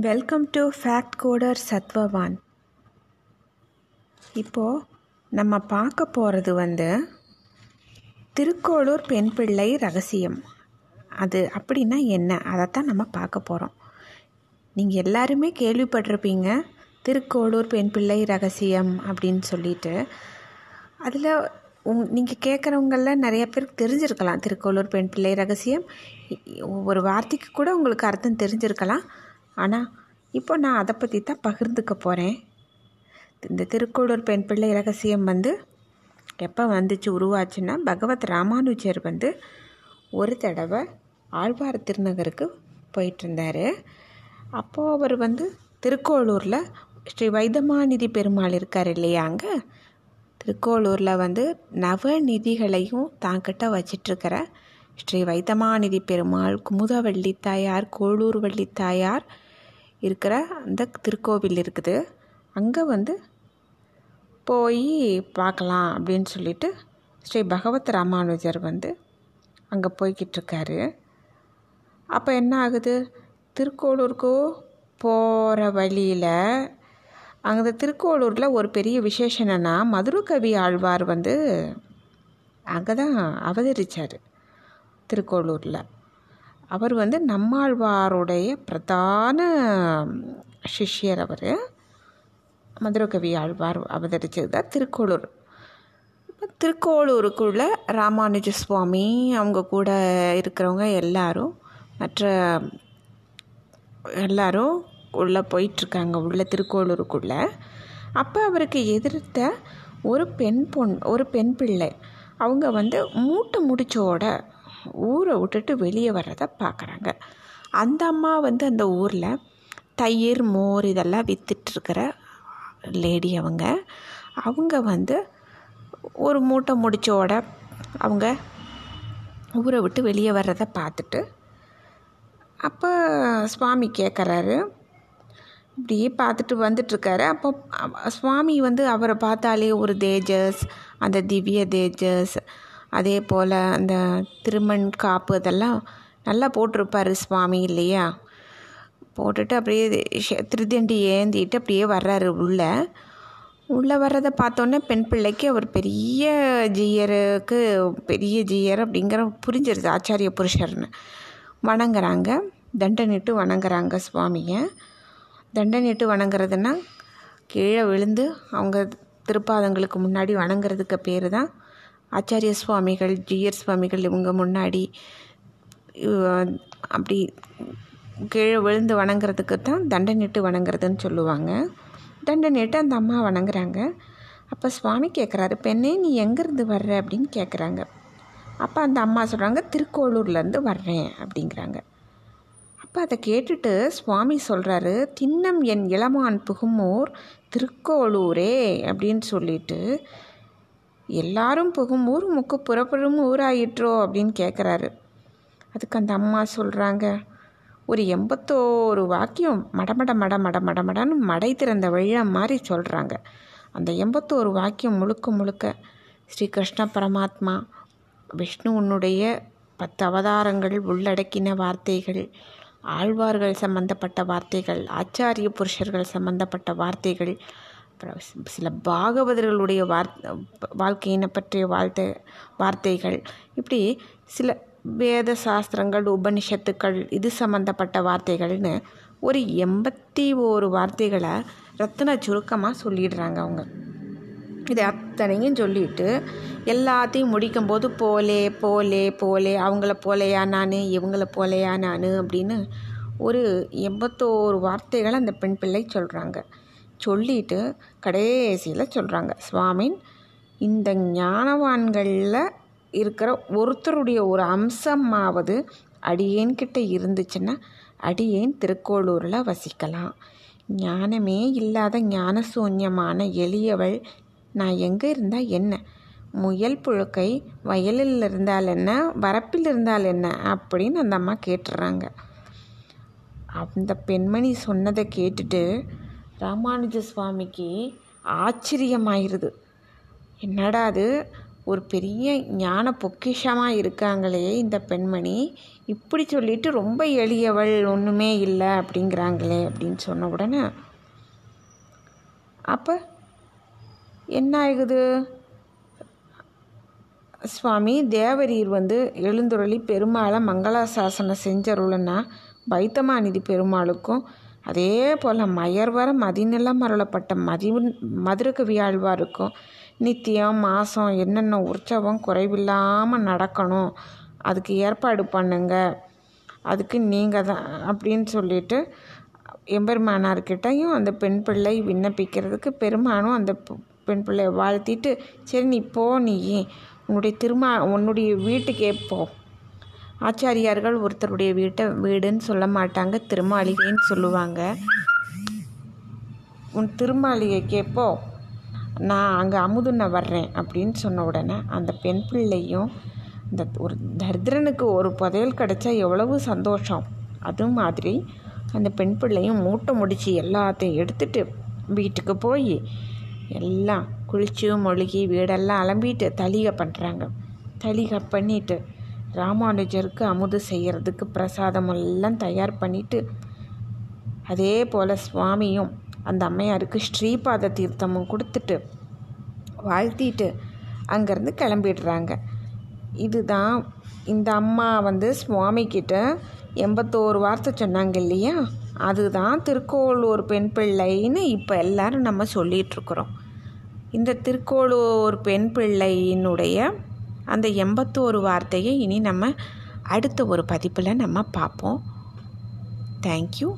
Welcome to fact coder சத்வவான் இப்போது நம்ம பார்க்க போகிறது வந்து திருக்கோளூர் பெண் பிள்ளை ரகசியம். அது அப்படின்னா என்ன? அதைத்தான் நம்ம பார்க்க போகிறோம் நீங்கள் எல்லாருமே கேள்விப்பட்டிருப்பீங்க திருக்கோளூர் பெண் பிள்ளை ரகசியம் அப்படின்னு சொல்லிட்டு. அதில் உங் நீங்கள் கேட்குறவங்களில் நிறைய பேருக்கு தெரிஞ்சிருக்கலாம் திருக்கோளூர் பெண் பிள்ளை ரகசியம். ஒவ்வொரு வார்த்தைக்கு கூட உங்களுக்கு அர்த்தம் தெரிஞ்சிருக்கலாம். ஆனால் இப்போ நான் அதை பற்றி தான் பகிர்ந்துக்க போகிறேன் இந்த திருக்கோளூர் பெண் பிள்ளை ரகசியம் வந்து எப்போ வந்துச்சு உருவாச்சுன்னா பகவத் ராமானுஜர் வந்து ஒரு தடவை ஆழ்வார் திருநகருக்கு போயிட்டுருந்தார். அப்போது அவர் வந்து திருக்கோளூரில் ஸ்ரீ வைதமாநிதி பெருமாள் இருக்கார் இல்லையா அங்கே? திருக்கோளூரில் வந்து நவநிதிகளையும் தாங்கிட்ட வச்சிட்ருக்கிற ஸ்ரீ வைத்தமாநிதி பெருமாள் குமுதவள்ளி தாயார் கோளூர் வள்ளி தாயார் இருக்கிற அந்த திருக்கோவில் இருக்குது. அங்கே வந்து போய் பார்க்கலாம் அப்படின்னு சொல்லிட்டு ஸ்ரீ பகவத் ராமானுஜர் வந்து அங்கே போய்கிட்டுருக்காரு. அப்போ என்ன ஆகுது? திருக்கோளூருக்கு போகிற வழியில் அங்கே திருக்கோளூரில் ஒரு பெரிய விசேஷம் என்னென்னா மதுரகவி ஆழ்வார் வந்து அங்கே தான் அவதரித்தார் திருக்கோளூரில். அவர் வந்து நம்மாழ்வாருடைய பிரதான சிஷ்யர் அவர். மதுரகவி ஆழ்வார் அவதரிச்சது தான் திருக்கோளூர். இப்போ திருக்கோளூருக்குள்ள ராமானுஜ சுவாமி அவங்க கூட இருக்கிறவங்க எல்லாரும் மற்ற எல்லாரும் உள்ளே போயிட்டுருக்காங்க உள்ள திருக்கோளூருக்குள்ளே. அப்போ அவருக்கு எதிர்த்த ஒரு பெண் பொன் ஒரு பெண் பிள்ளை. அவங்க வந்து மூட்டை முடிச்சோட ஊரை விட்டுட்டு வெளியே வர்றதை பார்க்குறாங்க. அந்த அம்மா வந்து அந்த ஊரில் தயிர் மோர் இதெல்லாம் விற்றுட்டுருக்கிற லேடி அவங்க. அவங்க வந்து ஒரு மூட்டை முடிச்சோட அவங்க ஊரை விட்டு வெளியே வர்றதை பார்த்துட்டு அப்போ சுவாமி கேட்குறாரு இப்படியே பார்த்துட்டு வந்துட்டுருக்காரு. அப்போ சுவாமி வந்து அவரை பார்த்தாலே ஒரு தேஜஸ் அந்த திவ்ய தேஜஸ் அதே போல் அந்த திருமண் காப்பு அதெல்லாம் நல்லா போட்டிருப்பார் சுவாமி இல்லையா? போட்டுட்டு அப்படியே திருதண்டி ஏந்திட்டு அப்படியே வர்றாரு உள்ளே. உள்ளே வர்றதை பார்த்தோன்னே பெண் பிள்ளைக்கு அவர் பெரிய ஜீயருக்கு பெரிய ஜீயர் அப்படிங்கிற புரிஞ்சிருது ஆச்சாரிய புருஷர்னு. வணங்குறாங்க. தண்டனிட்டு வணங்குறாங்க சுவாமியை. தண்டனிட்டு வணங்குறதுன்னா கீழே விழுந்து அவங்க திருப்பாதங்களுக்கு முன்னாடி வணங்குறதுக்கு பேர் தான் ஆச்சாரிய சுவாமிகள் ஜியர் சுவாமிகள் இவங்க முன்னாடி அப்படி கீழே விழுந்து வணங்குறதுக்கு தான் தண்டனிட்டு வணங்குறதுன்னு சொல்லுவாங்க. தண்டனிட்டு அந்த அம்மா வணங்குறாங்க. அப்போ சுவாமி கேட்குறாரு பெண்ணே நீ எங்கேருந்து வர்ற? அப்படின்னு கேட்குறாங்க அப்போ அந்த அம்மா சொல்கிறாங்க திருக்கோளூர்லேருந்து வர்றேன் அப்படிங்கிறாங்க. அப்போ அதை கேட்டுட்டு சுவாமி சொல்கிறாரு தின்னம் என் இளமான் புகுமூர் திருக்கோளூரே அப்படின்னு சொல்லிட்டு எல்லாரும் புகுமூர் முக்கு புறப்படும் ஊராயிற்றோ அப்படின்னு கேட்குறாரு அதுக்கு அந்த அம்மா சொல்கிறாங்க ஒரு எண்பத்தோரு வாக்கியம் மடமட மட மட மட மடன்னு மடை திறந்த வழியாக மாதிரி சொல்கிறாங்க அந்த எண்பத்தோரு வாக்கியம் முழுக்க முழுக்க ஸ்ரீ கிருஷ்ண பரமாத்மா விஷ்ணுவனுடைய பத்து அவதாரங்கள் உள்ளடக்கின வார்த்தைகள் ஆழ்வார்கள் சம்பந்தப்பட்ட வார்த்தைகள் ஆச்சாரிய புருஷர்கள் சம்பந்தப்பட்ட வார்த்தைகள் சில பாகவதர்களுடைய வார் வாழ்க்கையினை பற்றிய வாழ்த்தை வார்த்தைகள். இப்படி சில வேத சாஸ்திரங்கள் உபனிஷத்துக்கள் இது சம்மந்தப்பட்ட வார்த்தைகள்னு ஒரு எண்பத்தி ஓரு வார்த்தைகளை ரத்தன சுருக்கமாக சொல்லிடுறாங்க அவங்க. இது அத்தனையும் சொல்லிட்டு எல்லாத்தையும் முடிக்கும்போது போலே போலே போலே அவங்கள போலையா நான் இவங்கள போலையா நான் அப்படின்னு ஒரு எண்பத்தோரு வார்த்தைகளை அந்த பெண் பிள்ளை சொல்கிறாங்க சொல்லிட்டு கடைசியில் சொல்கிறாங்க சுவாமின் இந்த ஞானவான்களில் இருக்கிற ஒருத்தருடைய ஒரு அம்சமாவது அடியேன்கிட்ட இருந்துச்சுன்னா அடியேன் திருக்கோளூரில் வசிக்கலாம். ஞானமே இல்லாத ஞான சூன்யமான எளியவள் நான் எங்கே இருந்தால் என்ன? முயல் புழுக்கை வயலில் இருந்தால் என்ன? வரப்பில் இருந்தால் என்ன? அப்படின்னு அந்த அம்மா கேட்டுறாங்க. அந்த பெண்மணி சொன்னதை கேட்டுட்டு ராமானுஜ சுவாமிக்கு ஆச்சரியமாயிருது. என்னடா அது? ஒரு பெரிய ஞான பொக்கிஷமாக இருக்காங்களே இந்த பெண்மணி. இப்படி சொல்லிட்டு ரொம்ப எளியவள் ஒன்றுமே இல்லை அப்படிங்கிறாங்களே அப்படின்னு சொன்ன உடனே அப்போ என்ன ஆகுது சுவாமி தேவரீர் வந்து எழுந்துருளி பெருமாளை மங்களாசாசனம் செஞ்சருளன்னா வைத்தமாநிதி பெருமாளுக்கும் அதே போல் மயர்வர மதிநிலம் அருளப்பட்ட மதி மதுரகவியாழ்வாருக்கும் நித்தியம் மாதம் என்னென்ன உற்சவம் குறைவில்லாமல் நடக்கணும். அதுக்கு ஏற்பாடு பண்ணுங்க. அதுக்கு நீங்கள் தான் அப்படின்னு சொல்லிட்டு எம்பெருமானார்கிட்டையும் அந்த பெண் பிள்ளை விண்ணப்பிக்கிறதுக்கு பெருமானும் அந்த பெண் பிள்ளையை வாழ்த்திட்டு சரி நீ போ நீ உன்னுடைய திருமா உன்னுடைய வீட்டுக்கே போ. ஆச்சாரியார்கள் ஒருத்தருடைய வீட்டை வீடுன்னு சொல்ல மாட்டாங்க திருமாளிகைன்னு சொல்லுவாங்க. உன் திருமாளிகை போ நான் அங்கே அமுதுன வர்றேன் அப்படின்னு சொன்ன உடனே அந்த பெண் பிள்ளையும் இந்த ஒரு தரித்திரனுக்கு ஒரு புதையல் கிடைச்சா எவ்வளவு சந்தோஷம். அது மாதிரி அந்த பெண் பிள்ளையும் மூட்டை முடித்து எல்லாத்தையும் எடுத்துட்டு வீட்டுக்கு போய் எல்லாம் குளிச்சு மொழுகி வீடெல்லாம் அலம்பிட்டு தளிகை பண்ணுறாங்க தளிகை பண்ணிவிட்டு ராமானுஜருக்கு அமுது செய்கிறதுக்கு பிரசாதம் எல்லாம் தயார் பண்ணிவிட்டு அதே போல் சுவாமியும் அந்த அம்மையாருக்கு ஸ்ரீபாத தீர்த்தமும் கொடுத்துட்டு வாழ்த்திட்டு அங்கேருந்து கிளம்பிடுறாங்க. இதுதான் இந்த அம்மா வந்து சுவாமிக்கிட்ட எண்பத்தோரு வார்த்தை சொன்னாங்க இல்லையா? அதுதான் திருக்கோளூர் பெண் பிள்ளைன்னு இப்போ எல்லாரும் நம்ம சொல்லிகிட்ருக்குறோம் இந்த திருக்கோளூர் பெண் பிள்ளையினுடைய அந்த எண்பத்தோரு வார்த்தையை இனி நம்ம அடுத்த ஒரு பதிப்பில் நம்ம பார்ப்போம். தேங்க்யூ